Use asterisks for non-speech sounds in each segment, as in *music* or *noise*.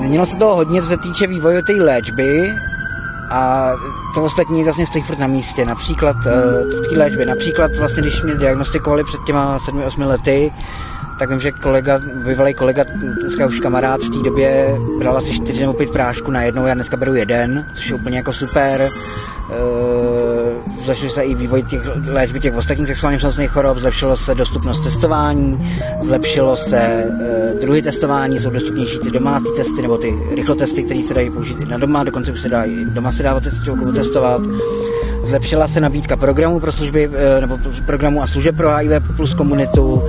Měnilo se toho hodně, co se týče vývoje té léčby a to ostatní vlastně stojí furt na místě. Například eh, v té léčbě, například vlastně, když mě diagnostikovali před těma 7-8 lety, tak vím, že kolega, bývalý kolega, dneska už kamarád v té době bral asi 4 nebo 5 prášků na jednou, já dneska beru jeden, což je úplně jako super. Zlepšil se i vývoj těch léčby těch ostatních sexuálně přenosných chorob, zlepšilo se dostupnost testování, zlepšilo se uh, druhy testování, jsou dostupnější ty domácí testy nebo ty rychlotesty, které se dají použít na doma, dokonce už se dá i doma se dá testovat. Zlepšila se nabídka programů pro služby, uh, nebo programů a služeb pro HIV plus komunitu.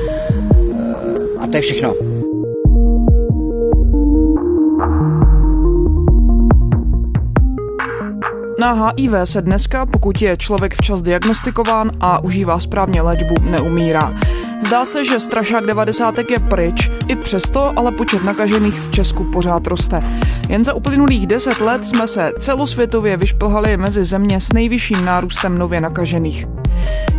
A to je všechno. Na HIV se dneska, pokud je člověk včas diagnostikován a užívá správně léčbu, neumírá. Zdá se, že strašák 90 je pryč, i přesto ale počet nakažených v Česku pořád roste. Jen za uplynulých 10 let jsme se celosvětově vyšplhali mezi země s nejvyšším nárůstem nově nakažených.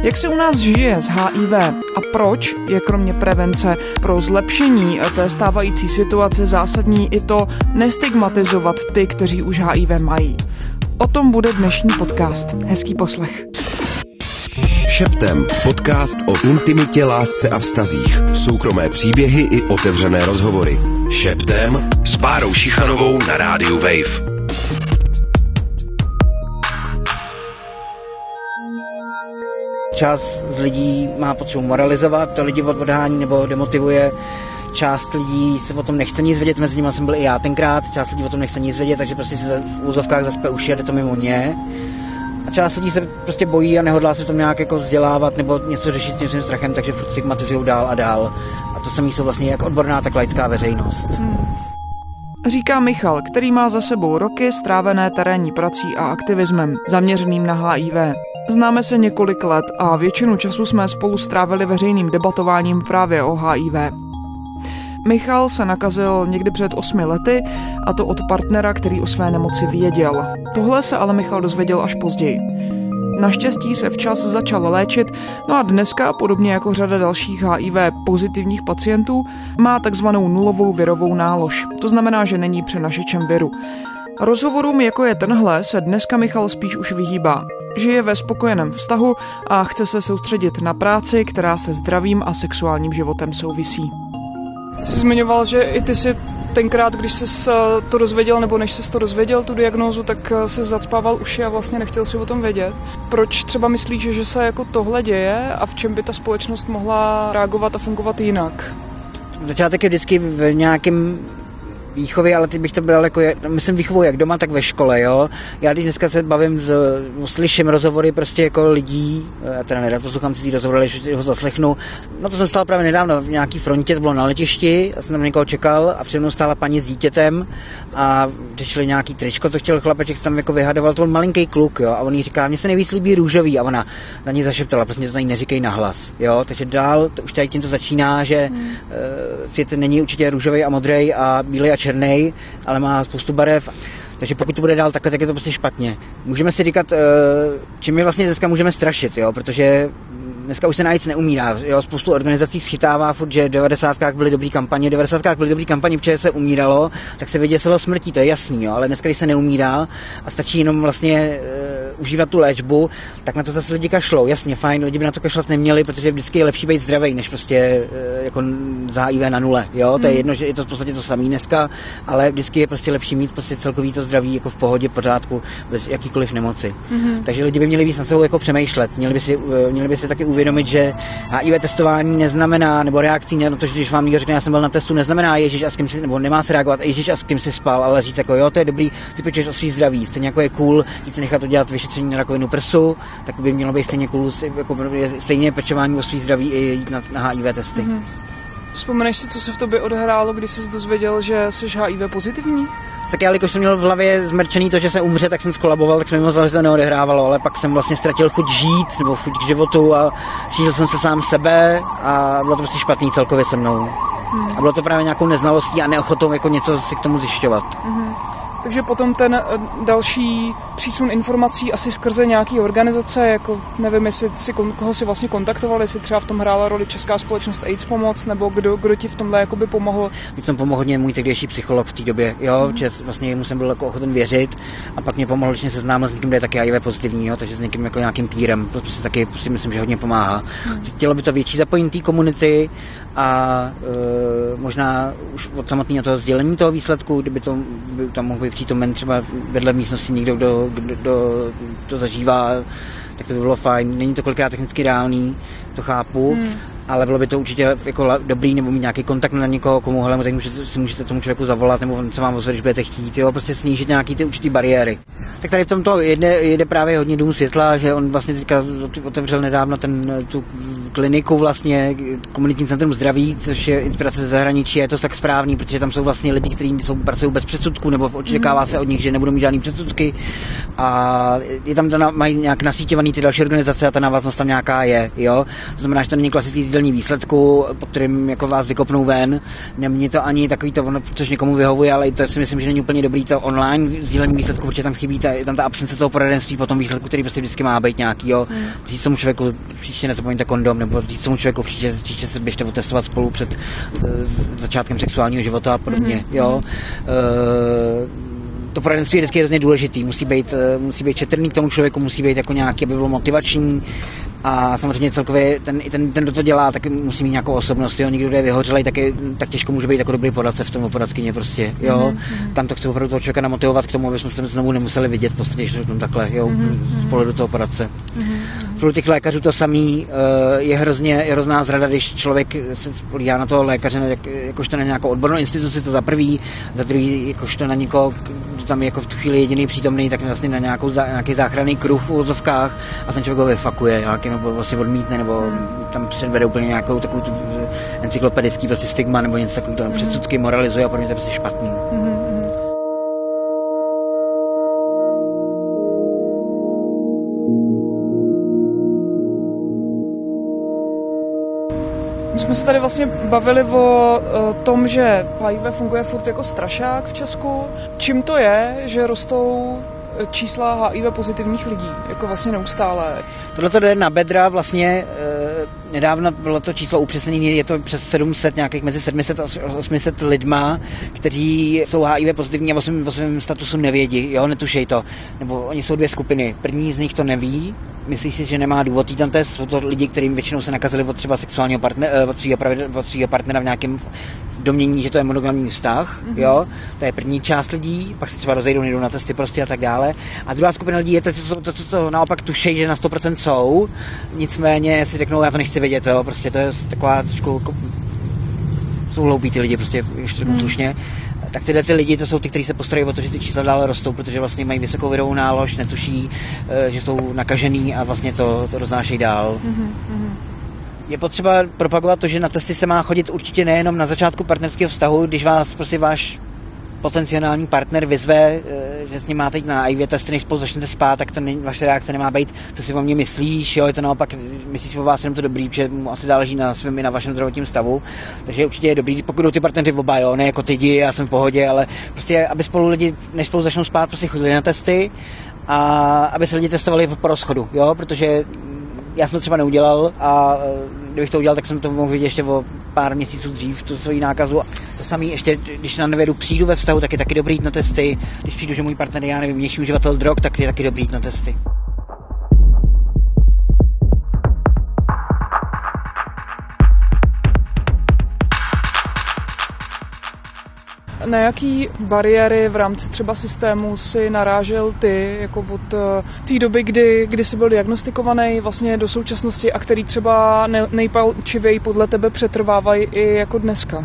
Jak se u nás žije s HIV a proč je kromě prevence pro zlepšení té stávající situace zásadní i to nestigmatizovat ty, kteří už HIV mají? O tom bude dnešní podcast. Hezký poslech. Šeptem. Podcast o intimitě, lásce a vztazích. Soukromé příběhy i otevřené rozhovory. Šeptem s Bárou Šichanovou na rádiu Wave. Část z lidí má potřebu moralizovat, to lidi odvodání nebo demotivuje. Část lidí se o tom nechce nic vědět, mezi nimi jsem byl i já tenkrát, část lidí o tom nechce nic vědět, takže prostě se v úzovkách zaspe uši a jde to mimo ně. A část lidí se prostě bojí a nehodlá se to nějak jako vzdělávat nebo něco řešit s tím strachem, takže furt stigmatizují dál a dál. A to samý jsou vlastně jak odborná, tak laická veřejnost. Hmm. Říká Michal, který má za sebou roky strávené terénní prací a aktivismem zaměřeným na HIV. Známe se několik let a většinu času jsme spolu strávili veřejným debatováním právě o HIV. Michal se nakazil někdy před osmi lety a to od partnera, který o své nemoci věděl. Tohle se ale Michal dozvěděl až později. Naštěstí se včas začal léčit, no a dneska, podobně jako řada dalších HIV pozitivních pacientů, má takzvanou nulovou virovou nálož. To znamená, že není přenašečem viru. Rozhovorům, jako je tenhle, se dneska Michal spíš už vyhýbá. Žije ve spokojeném vztahu a chce se soustředit na práci, která se zdravým a sexuálním životem souvisí. Jsi zmiňoval, že i ty si tenkrát, když jsi to dozvěděl, nebo než jsi to dozvěděl, tu diagnózu, tak eh, se zacpával uši a vlastně nechtěl si o tom vědět. Proč třeba myslíš, že se jako tohle děje a v čem by ta společnost mohla reagovat a fungovat jinak? Začátek je vždycky v nějakém výchovy, ale teď bych to bral jako, myslím výchovou jak doma, tak ve škole, jo. Já když dneska se bavím, s, slyším rozhovory prostě jako lidí, já teda nerad poslouchám si rozhovory, ale když ho zaslechnu, no to jsem stál právě nedávno v nějaký frontě, to bylo na letišti, já jsem tam někoho čekal a přede mnou stála paní s dítětem a řešili nějaký tričko, co chtěl chlapeček, tam jako vyhadoval, to byl malinký kluk, jo, a on jí říká, mně se nejvíc líbí růžový a ona na ní zašeptala, prostě to na ní neříkej nahlas, jo, takže dál, to už tady tím to začíná, že hmm. uh, svět není určitě růžový a modrý a bílý a černý, ale má spoustu barev. Takže pokud to bude dál takhle, tak je to prostě špatně. Můžeme si říkat, eh, čím my vlastně dneska můžeme strašit, jo? protože dneska už se na nic neumírá. Jo? Spoustu organizací schytává furt, že v 90. byly dobrý kampaně, v 90. byly dobrý kampaně, protože se umíralo, tak se vyděsilo smrtí, to je jasný, jo? ale dneska, když se neumírá a stačí jenom vlastně uh, užívat tu léčbu, tak na to zase lidi kašlou. Jasně, fajn, lidi by na to kašlat neměli, protože vždycky je lepší být zdravý, než prostě uh, jako za HIV na nule. Jo? To je hmm. jedno, že je to v podstatě to samé dneska, ale vždycky je prostě lepší mít prostě celkový to zdraví jako v pohodě, pořádku, bez jakýkoliv nemoci. Mm-hmm. Takže lidi by měli víc na sebou jako přemýšlet, měli by si, uh, měli by si taky uvědomit, že HIV testování neznamená, nebo reakcí na to, že když vám někdo řekne, já jsem byl na testu, neznamená Ježíš a s kým si, nebo nemá se reagovat, Ježíš a s kým si spal, ale říct jako jo, to je dobrý, ty pečeš o svý zdraví, stejně jako je cool, jít se nechat udělat na rakovinu prsu, tak by mělo být stejně cool, jako stejně pečování o svý zdraví i jít na, na HIV testy. Mm-hmm. Vzpomeneš si, co se v tobě odehrálo, když jsi dozvěděl, že jsi HIV pozitivní? tak já, když jsem měl v hlavě zmrčený to, že se umře, tak jsem skolaboval, tak jsem mi moc to neodehrávalo, ale pak jsem vlastně ztratil chuť žít, nebo chuť k životu a šířil jsem se sám sebe a bylo to prostě špatný celkově se mnou. Hmm. A bylo to právě nějakou neznalostí a neochotou jako něco si k tomu zjišťovat. Hmm. Takže potom ten eh, další přísun informací asi skrze nějaký organizace, jako nevím, jestli si, koho si vlastně kontaktovali, jestli třeba v tom hrála roli Česká společnost AIDS pomoc, nebo kdo, kdo ti v tomhle jakoby pomohl. Mě tom pomohl hodně můj tehdejší psycholog v té době, jo, mm. že vlastně mu jsem byl jako ochoten věřit a pak mě pomohl, že se známil s někým, kdo je taky HIV pozitivní, jo, takže s někým jako nějakým pírem, to prostě taky si myslím, že hodně pomáhá. Mm. Chtělo by to větší zapojení té komunity a e, možná už od samotného toho sdělení toho výsledku, kdyby to, by tam mohl být přítomen třeba vedle místnosti někdo, kdo, kdo, kdo to zažívá, tak to by bylo fajn. Není to kolikrát technicky reálný, to chápu, hmm ale bylo by to určitě jako dobrý nebo mít nějaký kontakt na někoho, komu hele, můžete, si můžete tomu člověku zavolat nebo on se vám ozve, když budete chtít, jo, prostě snížit nějaký ty určitý bariéry. Tak tady v tomto jede, jede právě hodně dům světla, že on vlastně teďka otevřel nedávno ten, tu kliniku vlastně, komunitní centrum zdraví, což je inspirace ze zahraničí, je to tak správný, protože tam jsou vlastně lidi, kteří jsou, pracují bez předsudků, nebo očekává se od nich, že nebudou mít žádný předsudky a je tam, mají nějak nasítěvaný ty další organizace a ta návaznost tam nějaká je, jo. To znamená, že to není klasický sdělení výsledku, po kterým jako vás vykopnou ven. Nemění to ani takový to, což někomu vyhovuje, ale to si myslím, že není úplně dobrý to online sdílení výsledku, protože tam chybí ta, je tam ta absence toho poradenství po tom výsledku, který prostě vždycky má být nějaký. Jo. Hmm. Říct tomu člověku, příště nezapomeňte kondom, nebo říct tomu člověku, příště, příště se běžte otestovat spolu před začátkem sexuálního života a podobně. Hmm. Jo. Uh, to poradenství je vždycky hrozně důležitý. Musí být, eh, musí být četrný k tomu člověku, musí být jako nějaký, aby bylo motivační, a samozřejmě celkově ten, ten, ten kdo to dělá, tak musí mít nějakou osobnost, jo. Někdo, kdo je vyhořelý, tak, je, tak těžko může být jako dobrý poradce v tom poradkyně prostě, jo. Mm-hmm. Tam to chce opravdu toho člověka namotivovat k tomu, aby jsme se znovu nemuseli vidět v podstatě, že to takhle, jo, mm-hmm. z pohledu toho poradce. Mm-hmm. Pro těch lékařů to samý uh, je hrozně je hrozná zrada, když člověk se spolíhá na toho lékaře, jak, jakožto na nějakou odbornou instituci, to za prvý, za druhý, jakožto na někoho, tam je jako v tu chvíli jediný přítomný, tak vlastně na nějakou, nějaký záchranný kruh v úzovkách a ten člověk ho vyfakuje nějaký, nebo vlastně odmítne, nebo tam předvede úplně nějakou takovou tu encyklopedický prostě stigma nebo něco takového, mm-hmm. předsudky moralizuje a pro mě to je prostě špatný. Mm-hmm. Jsme se tady vlastně bavili o uh, tom, že HIV funguje furt jako strašák v Česku. Čím to je, že rostou e, čísla HIV pozitivních lidí, jako vlastně neustále. Tohle to jde na bedra vlastně e, nedávno bylo to číslo upřesněné, je to přes 700, nějakých mezi 700 a 800 lidma, kteří jsou HIV pozitivní a o svém, o svém statusu nevědí, jo, netušej to. Nebo oni jsou dvě skupiny. První z nich to neví, myslí si, že nemá důvod jít tam test. Jsou to lidi, kterým většinou se nakazili od třeba sexuálního partnera, eh, od svého, od svého partnera v nějakém domění, že to je monogamní vztah, mm-hmm. jo, to je první část lidí, pak se třeba rozejdou, nejdou na testy prostě a tak dále. A druhá skupina lidí je to, co to, to, to, naopak tušejí, že na 100% jsou, nicméně si řeknou, já to nechci vědět, jo, prostě to je taková trošku, jako, jsou hloupí ty lidi, prostě ještě mm. slušně tak tyhle ty lidi to jsou ty, kteří se postarají o to, že ty čísla dále rostou, protože vlastně mají vysokou virovou nálož, netuší, eh, že jsou nakažený a vlastně to, to roznášejí dál. Mm-hmm. Je potřeba propagovat to, že na testy se má chodit určitě nejenom na začátku partnerského vztahu, když vás prostě váš potenciální partner vyzve, eh, že s ním máte jít na IV testy, než spolu začnete spát, tak to není, vaše reakce nemá být, co si o mě myslíš, jo, je to naopak, myslí si o vás jenom to dobrý, protože mu asi záleží na svém i na vašem zdravotním stavu. Takže určitě je dobrý, pokud jdou ty partneři oba, jo, ne jako ty jdi, já jsem v pohodě, ale prostě, aby spolu lidi, než spolu začnou spát, prostě chodili na testy a aby se lidi testovali po rozchodu, jo, protože já jsem to třeba neudělal a kdybych to udělal, tak jsem to mohl vidět ještě o pár měsíců dřív, tu svoji nákazu. To samé ještě, když na nevědu přijdu ve vztahu, tak je taky dobrý jít na testy. Když přijdu, že můj partner, já nevím, vnější uživatel drog, tak je taky dobrý jít na testy. Na jaký bariéry v rámci třeba systému si narážel ty, jako od eh, té doby, kdy, kdy jsi byl diagnostikovaný vlastně do současnosti a který třeba nejpalčivěji podle tebe přetrvávají i jako dneska?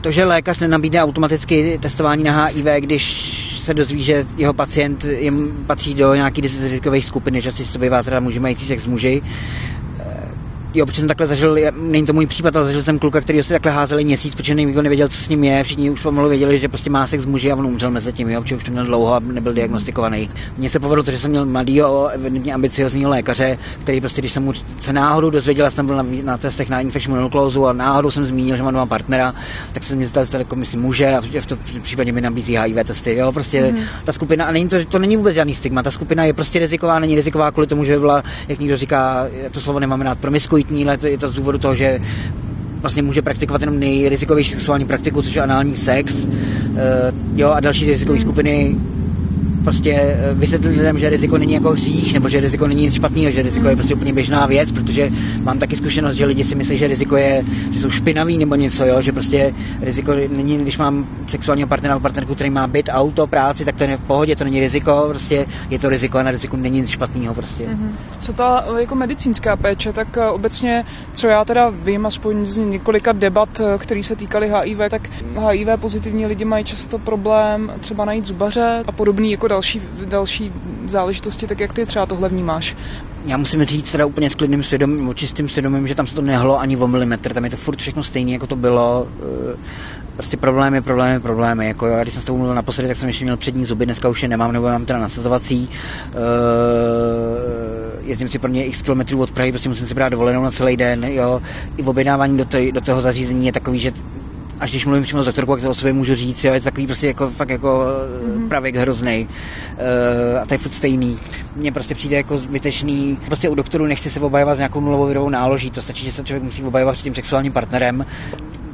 To, že lékař nenabídne automaticky testování na HIV, když se dozví, že jeho pacient jim patří do nějaký rizikových skupiny, že si to bývá teda muži mající sex s muži, Jo, protože jsem takhle zažil, není to můj případ, ale zažil jsem kluka, který si takhle házeli měsíc, protože nikdo nevěděl, co s ním je. Všichni už pomalu věděli, že prostě má sex s muži a on umřel mezi tím, jo, protože už to měl dlouho a nebyl diagnostikovaný. Mně se povedlo to, že jsem měl mladýho, evidentně ambiciozního lékaře, který prostě, když jsem mu se náhodou dozvěděl, jsem byl na, na testech na infekční monoklouzu a náhodou jsem zmínil, že mám dva partnera, tak jsem mi zeptal, jako si muže a v tom případě mi nabízí HIV testy. Jo, prostě mm. ta skupina, a není to, to není vůbec žádný stigma, ta skupina je prostě riziková, není riziková kvůli tomu, že byla, jak někdo říká, to slovo nemáme rád, promiskuitní, ale to je to z důvodu toho, že vlastně může praktikovat jenom nejrizikovější sexuální praktiku, což je anální sex. Uh, jo, a další rizikové skupiny prostě eh, vysvětlit lidem, že riziko není jako hřích, nebo že riziko není nic špatného, že riziko je prostě úplně běžná věc, protože mám taky zkušenost, že lidi si myslí, že riziko je, že jsou špinaví nebo něco, jo? že prostě riziko není, když mám sexuálního partnera nebo partnerku, který má byt, auto, práci, tak to je v pohodě, to není riziko, prostě je to riziko a na riziku není nic špatného. Prostě. Mm-hmm. Co ta jako medicínská péče, tak eh, obecně, co já teda vím, aspoň z několika debat, eh, které se týkaly HIV, tak HIV pozitivní lidi mají často problém třeba najít zubaře a podobný jako další, další záležitosti, tak jak ty třeba tohle vnímáš? Já musím říct teda úplně s klidným svědomím, čistým svědomím, že tam se to nehlo ani o milimetr, tam je to furt všechno stejné, jako to bylo. Eh, prostě problémy, problémy, problémy. Jako jo, když jsem s tou mluvil naposledy, tak jsem ještě měl přední zuby, dneska už je nemám, nebo mám teda nasazovací. Uh, jezdím si pro ně x kilometrů od Prahy, prostě musím si brát dovolenou na celý den. Jo. I objednávání do, do toho zařízení je takový, že až když mluvím přímo s doktorkou, jak to o sobě můžu říct, jo, je to takový prostě jako, fakt jako mm-hmm. pravěk hrozný. Uh, a to je furt stejný. Mně prostě přijde jako zbytečný. Prostě u doktorů nechci se obajovat s nějakou nulovou virovou náloží, to stačí, že se člověk musí obajovat s tím sexuálním partnerem.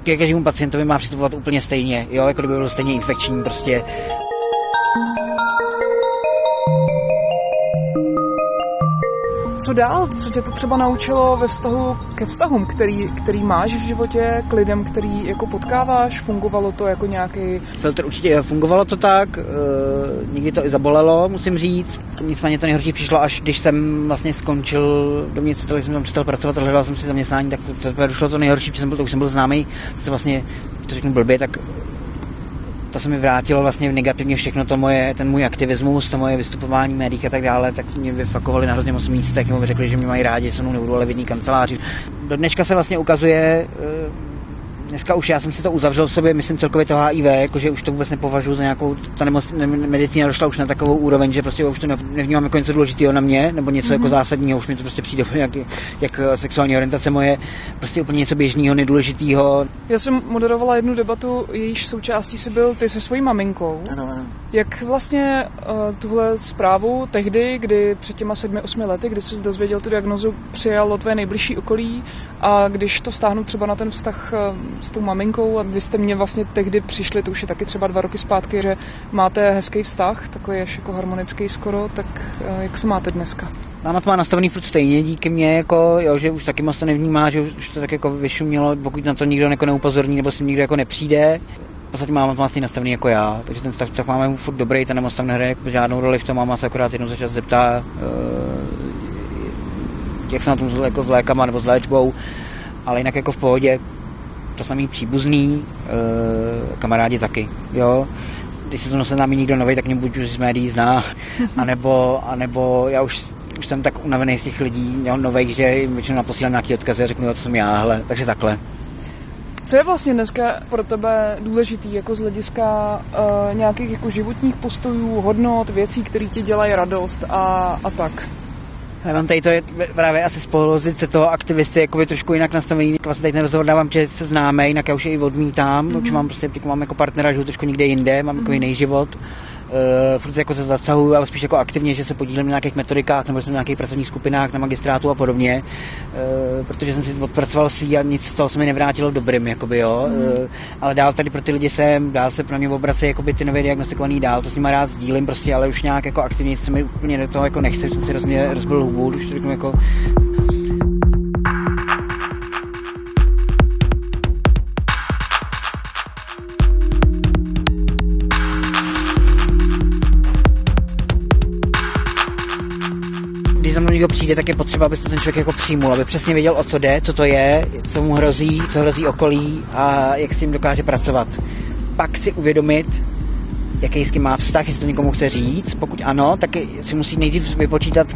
Ke každému pacientovi má přistupovat úplně stejně, jo, jako kdyby byl stejně infekční prostě. Co dál? Co tě to třeba naučilo ve vztahu ke vztahům, který, který máš v životě, k lidem, který jako potkáváš? Fungovalo to jako nějaký... Filtr určitě fungovalo to tak, e, někdy to i zabolelo, musím říct. Nicméně to nejhorší přišlo, až když jsem vlastně skončil do mě, když jsem tam přestal pracovat a hledal jsem si zaměstnání, tak to, to, došlo to nejhorší, protože jsem byl, to už jsem byl známý, to se vlastně, to řeknu blbě, tak to se mi vrátilo vlastně negativně všechno to moje, ten můj aktivismus, to moje vystupování v médiích a tak dále, tak mě vyfakovali na hrozně moc místech, nebo mi řekli, že mě mají rádi, se mnou nebudou ale kanceláři. Do dneška se vlastně ukazuje, eh, dneska už já jsem si to uzavřel v sobě, myslím celkově to HIV, jakože už to vůbec nepovažuji za nějakou, ta nemoc, ne, medicína došla už na takovou úroveň, že prostě už to nevnímám jako něco důležitého na mě, nebo něco mm-hmm. jako mhm. zásadního, už mi to prostě přijde jak, jak sexuální orientace moje, prostě úplně něco běžného, nedůležitého. Já jsem moderovala jednu debatu, jejíž součástí se byl ty se svojí maminkou. Ano, ano. Jak vlastně uh, tuhle zprávu tehdy, kdy před těma sedmi, osmi lety, kdy jsi dozvěděl tu diagnozu, přijalo tvé nejbližší okolí a když to stáhnu třeba na ten vztah uh, s tou maminkou a vy jste mě vlastně tehdy přišli, to už je taky třeba dva roky zpátky, že máte hezký vztah, takový až jako harmonický skoro, tak uh, jak se máte dneska? Máma to má nastavený furt stejně díky mně, jako, jo, že už taky moc to nevnímá, že už to tak jako vyšumělo, pokud na to nikdo jako neupozorní nebo si nikdo jako nepřijde v podstatě máma to vlastně nastavený jako já, takže ten tak máme furt dobrý, ten nemoc tam nehraje jako žádnou roli v tom, máma se akorát jednou za čas zeptá, uh, jak se na tom jako s lékama nebo s léčbou, ale jinak jako v pohodě, to samý příbuzný, uh, kamarádi taky, jo. Když se se námi nikdo nový, tak mě buď už z médií zná, *laughs* anebo, anebo já už, už jsem tak unavený z těch lidí nových, že jim většinou naposílám nějaký odkazy a řeknu, jo, to jsem já, hele, takže takhle. Co je vlastně dneska pro tebe důležitý jako z hlediska uh, nějakých jako životních postojů, hodnot, věcí, které ti dělají radost a, a tak? Já mám tady to je právě asi z pozice toho aktivisty jako trošku jinak nastavený. Vlastně tady ten rozhovor dávám, že se známe, jinak já už je i odmítám, mm-hmm. protože mám prostě mám jako partnera, že trošku někde jinde, mám mm-hmm. jako jiný život furt jako se zasahuju, ale spíš jako aktivně, že se podílím na nějakých metodikách nebo jsem v nějakých pracovních skupinách na magistrátu a podobně, uh, protože jsem si odpracoval svý a nic z toho se mi nevrátilo dobrým, jakoby, jo. Mm. Uh, ale dál tady pro ty lidi jsem, dál se pro mě obrací jakoby ty nově diagnostikovaný dál, to s nimi rád sdílím prostě, ale už nějak jako aktivně se mi úplně do toho jako nechce, jsem si rozmě, rozbil hubu, už to řeknu jako někdo přijde, tak je potřeba, aby se ten člověk jako přijmul, aby přesně věděl, o co jde, co to je, co mu hrozí, co hrozí okolí a jak s tím dokáže pracovat. Pak si uvědomit, jaký s tím má vztah, jestli to někomu chce říct. Pokud ano, tak si musí nejdřív vypočítat,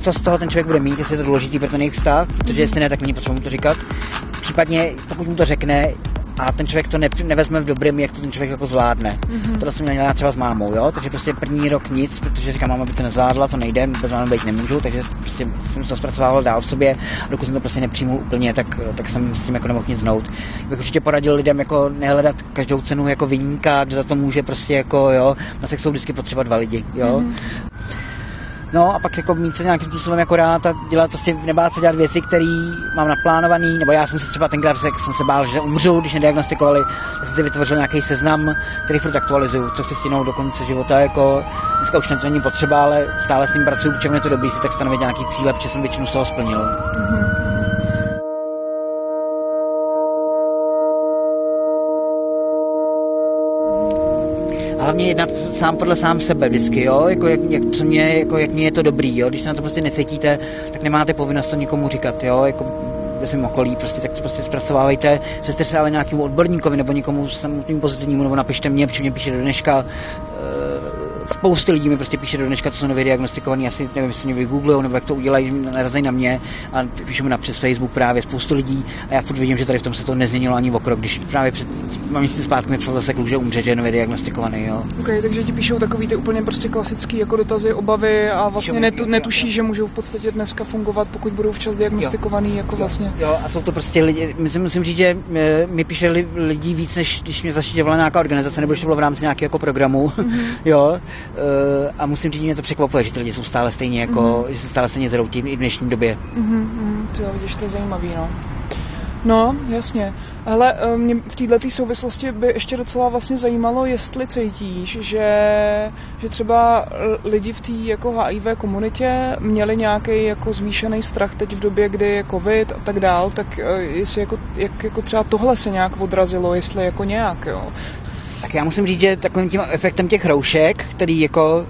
co z toho ten člověk bude mít, jestli je to důležitý pro ten jejich vztah, protože jestli ne, tak není potřeba mu to říkat. Případně, pokud mu to řekne, a ten člověk to ne, nevezme v dobrém, jak to ten člověk jako zvládne. Mm-hmm. To jsem měl třeba s mámou, jo? takže prostě první rok nic, protože říkám, máma by to nezvládla, to nejde, bez mámy být nemůžu, takže prostě jsem to zpracovával dál v sobě a dokud jsem to prostě nepřijmul úplně, tak, tak jsem s tím jako nemohl nic znout. Bych určitě poradil lidem jako nehledat každou cenu jako vyníka, kdo za to může prostě jako, jo, na sex jsou vždycky potřeba dva lidi, jo. Mm-hmm. No a pak jako mít se nějakým způsobem jako rád a dělat prostě, nebát se dělat věci, které mám naplánovaný, nebo já jsem si třeba tenkrát řekl, jsem se bál, že umřu, když nediagnostikovali, tak jsem si vytvořil nějaký seznam, který furt aktualizuju, co chci stihnout do konce života, jako dneska už to není potřeba, ale stále s tím pracuju, protože je to dobrý si tak stanovit nějaký cíle, protože jsem většinu z toho splnil. Mm-hmm. Hlavně jednat sám podle sám sebe vždycky, jo? Jako, jak, jak, co mě, jako, jak mě je to dobrý, jo? Když se na to prostě necítíte, tak nemáte povinnost to nikomu říkat, jo? Jako, ve svém okolí, prostě tak to prostě zpracovávejte, přeste se ale nějakému odborníkovi nebo někomu samotnému pozitivnímu, nebo napište mě, protože mě píše do dneška, spoustu lidí mi prostě píše do dneška, co jsou nově diagnostikovaný, asi nevím, jestli mě vygooglujou, nebo jak to udělají, narazí na mě a píšu mi na přes Facebook právě spoustu lidí a já furt vidím, že tady v tom se to nezměnilo ani o krok, když právě před mám měsíc zpátky mi psal zase kluk, že umře, že je nově diagnostikovaný, jo. Ok, takže ti píšou takový ty úplně prostě klasický jako dotazy, obavy a vlastně netu, netuší, že můžou v podstatě dneska fungovat, pokud budou včas diagnostikovaný, jo. jako vlastně. Jo, a jsou to prostě lidi, myslím, musím říct, že eh, mi píše lidí víc, než když mě zaštiťovala nějaká organizace, nebo když to bylo v rámci nějakého jako programu, mm-hmm. *laughs* jo, a musím říct, že mě to překvapuje, že ty lidi jsou stále stejně jako, mm-hmm. že se stále stejně zroutí i v dnešní době. Mm-hmm, to vidíš, to je zajímavý, no. No, jasně. Ale eh, mě v této souvislosti by ještě docela vlastně zajímalo, jestli cítíš, že, že třeba lidi v té jako HIV komunitě měli nějaký jako zvýšený strach teď v době, kdy je covid a tak dál, tak eh, jestli jako, jak jako třeba tohle se nějak odrazilo, jestli jako nějak, jo. Tak já musím říct, že takovým tím efektem těch roušek, který jako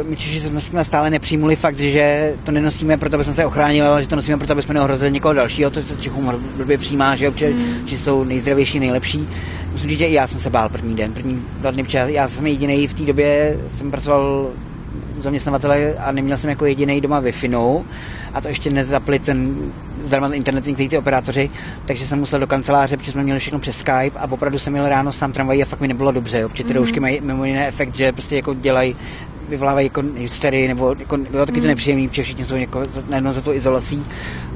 uh, my Češi jsme, jsme stále nepřijmuli fakt, že to nenosíme proto, aby jsme se ochránili, ale že to nosíme proto, aby jsme neohrozili někoho dalšího, to, to Čechům blbě přijímá, že, obče, mm. že jsou nejzdravější, nejlepší. Musím říct, že i já jsem se bál první den, první dva dny, já jsem jediný v té době, jsem pracoval zaměstnavatele a neměl jsem jako jediný doma wi a to ještě nezapli ten zdarma internet někteří ty operátoři, takže jsem musel do kanceláře, protože jsme měli všechno přes Skype a opravdu jsem měl ráno sám tramvají a fakt mi nebylo dobře, protože ty mm-hmm. roušky mají mimo jiné efekt, že prostě jako dělají vyvolávají jako hysterii, nebo jako, jo, taky to mm. nepříjemný, protože všichni jsou jako najednou za to izolací.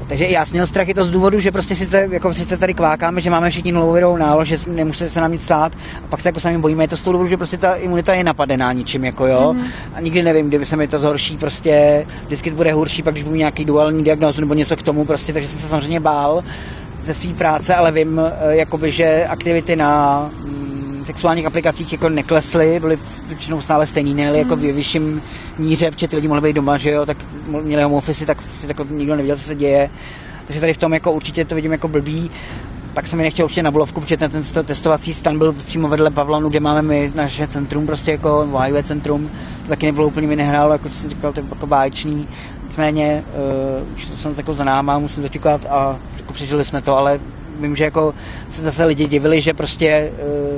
Takže já jsem měl strach i to z důvodu, že prostě sice, jako sice tady kvákáme, že máme všichni nulovou nálož, že nemusí se nám nic stát, a pak se jako sami bojíme, je to z toho důvodu, že prostě ta imunita je napadená ničím, jako jo. Mm. A nikdy nevím, kdyby se mi to zhorší, prostě vždycky to bude horší, pak když budu nějaký duální diagnózu nebo něco k tomu, prostě, takže jsem se samozřejmě bál ze své práce, ale vím, eh, jakoby, že aktivity na sexuálních aplikacích jako neklesly, byly většinou stále stejný, nejeli jako v vyšším míře, protože ty lidi mohli být doma, že jo, tak měli home office, tak si tak nikdo nevěděl, co se děje. Takže tady v tom jako určitě to vidím jako blbý. Pak jsem mi nechtěl určitě na Bulovku, protože ten, ten testovací stan byl přímo vedle Pavlonu, kde máme my naše centrum, prostě jako HIV centrum. To taky nebylo úplně mi nehrálo, jako jsem říkal, to je jako báječný. Nicméně, uh, už to jsem jako za náma, musím zaťukat a jako přežili jsme to, ale vím, že jako se zase lidi divili, že prostě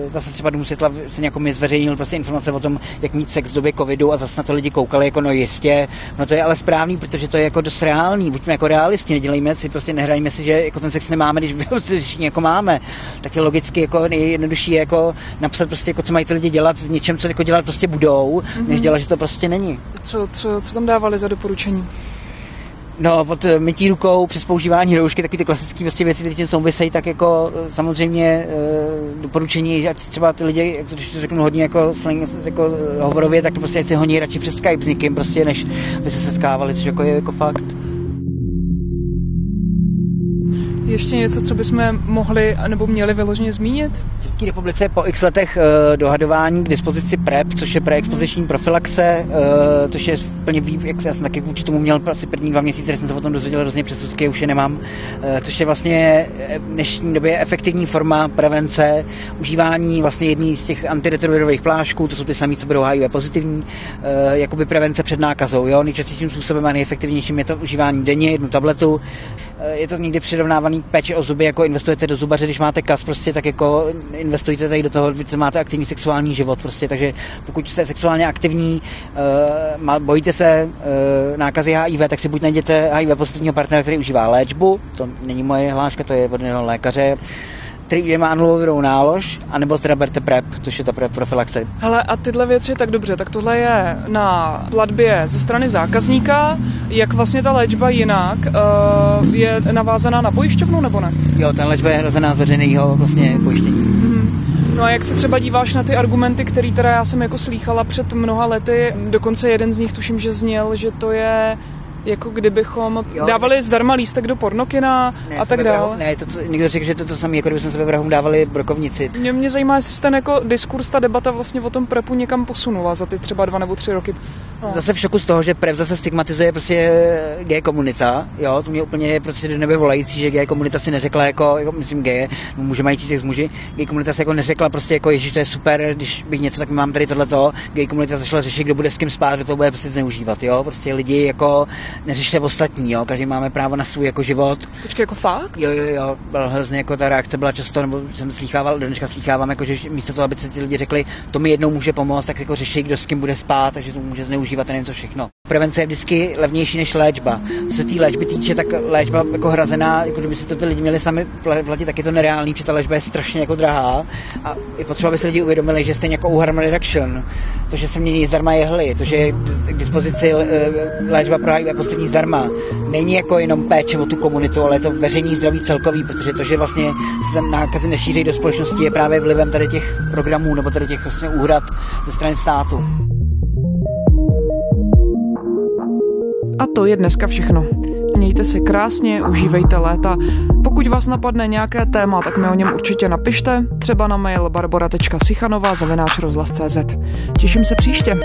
uh, zase třeba Dům světla se jako mi zveřejnil prostě informace o tom, jak mít sex v době covidu a zase na to lidi koukali jako no jistě, no to je ale správný, protože to je jako dost reálný, buďme jako realisti, nedělejme si, prostě nehrajme si, že jako ten sex nemáme, když *laughs* všichni jako máme, tak je logicky jako nejjednodušší je jako napsat prostě jako co mají ty lidi dělat v něčem, co jako dělat prostě budou, mm-hmm. než dělat, že to prostě není. Co, co, co tam dávali za doporučení? No, od eh, mytí rukou přes používání roušky, taky ty klasické vlastně věci, které tím souvisejí, tak jako eh, samozřejmě e, doporučení, ať třeba ty lidi, jak to, řeknu hodně jako, slang, jako hovorově, tak prostě ať si honí radši přes Skype s někým, prostě, než by se setkávali, což jako je jako fakt. Ještě něco, co bychom mohli nebo měli vyloženě zmínit? V České republice je po x letech uh, dohadování k dispozici PrEP, což je preexpoziční profilaxe, uh, což je plně ví, jak jsem taky vůči tomu měl asi první dva měsíce, když jsem se o tom dozvěděl hrozně předsudky, už je nemám, uh, což je vlastně v dnešní době efektivní forma prevence užívání vlastně jedný z těch antiretrovirových plášků, to jsou ty samé, co budou HIV pozitivní, uh, jakoby prevence před nákazou. Jo? Nejčastějším způsobem a nejefektivnějším je to užívání denně, jednu tabletu, eh, je to někdy přirovnávaný péči o zuby, jako investujete do zubaře, když máte kas, prostě tak jako investujte tady do toho, že máte aktivní sexuální život, prostě, takže pokud jste sexuálně aktivní, uh, bojíte se uh, nákazy HIV, tak si buď najděte HIV pozitivního partnera, který užívá léčbu, to není moje hláška, to je od lékaře, který má anulovou nálož, anebo teda berte PrEP, to je ta PrEP profilaxe. Hele, a tyhle věci, tak dobře, tak tohle je na platbě ze strany zákazníka. Jak vlastně ta léčba jinak? Uh, je navázaná na pojišťovnu nebo ne? Jo, ta léčba je hrazená z veřejného vlastně pojištění. Mm. No a jak se třeba díváš na ty argumenty, které teda já jsem jako slýchala před mnoha lety, dokonce jeden z nich tuším, že zněl, že to je jako kdybychom jo, dávali zdarma lístek do pornokina ne, a tak dále. Ne, to, to, někdo řekl, že to to samé, jako kdybychom sebevrahům dávali brokovnici. Mě, mě zajímá, jestli ten jako diskurs, ta debata vlastně o tom prepu někam posunula za ty třeba dva nebo tři roky. No. Zase v šoku z toho, že prep zase stigmatizuje prostě gay komunita, jo, to mě úplně je prostě do nebe volající, že gay komunita si neřekla jako, jako myslím gay, může mající sex muži, gay komunita si jako neřekla prostě jako ježiš, to je super, když bych něco, tak mám tady tohleto, gay komunita zašla řešit, kdo bude s kým spát, kdo to bude prostě zneužívat, jo, prostě lidi jako neřešte ostatní, jo, každý máme právo na svůj jako život. Počkej, jako fakt? Jo, jo, jo, byl hrozně jako ta reakce byla často, nebo jsem slýchával, dneška slýchávám, jako, že místo toho, aby se ty lidi řekli, to mi jednou může pomoct, tak jako řeší, kdo s kým bude spát, takže to může zneužívat a nevím co všechno. Prevence je vždycky levnější než léčba. Co se té léčby týče, tak léčba jako hrazená, jako kdyby si to ty lidi měli sami platit, tak je to nereálný, protože ta léčba je strašně jako drahá. A je potřeba, aby se lidi uvědomili, že stejně jako u harm reduction, to, že se mění zdarma jehly, to, že je k dispozici eh, léčba pro HIV poslední zdarma, není jako jenom péče o tu komunitu, ale je to veřejný zdraví celkový, protože to, že vlastně se ten nákazy nešíří do společnosti, je právě vlivem tady těch programů nebo tady těch vlastně úhrad ze strany státu. A to je dneska všechno. Mějte se krásně, užívejte léta. Pokud vás napadne nějaké téma, tak mi o něm určitě napište, třeba na mail barbara.sichanova Těším se příště.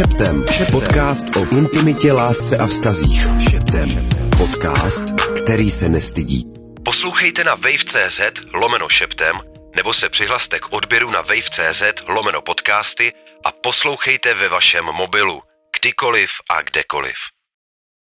Šeptem. Podcast o intimitě, lásce a vztazích. Šeptem. Podcast, který se nestydí. Poslouchejte na wave.cz lomeno šeptem nebo se přihlaste k odběru na wave.cz lomeno podcasty a poslouchejte ve vašem mobilu, kdykoliv a kdekoliv.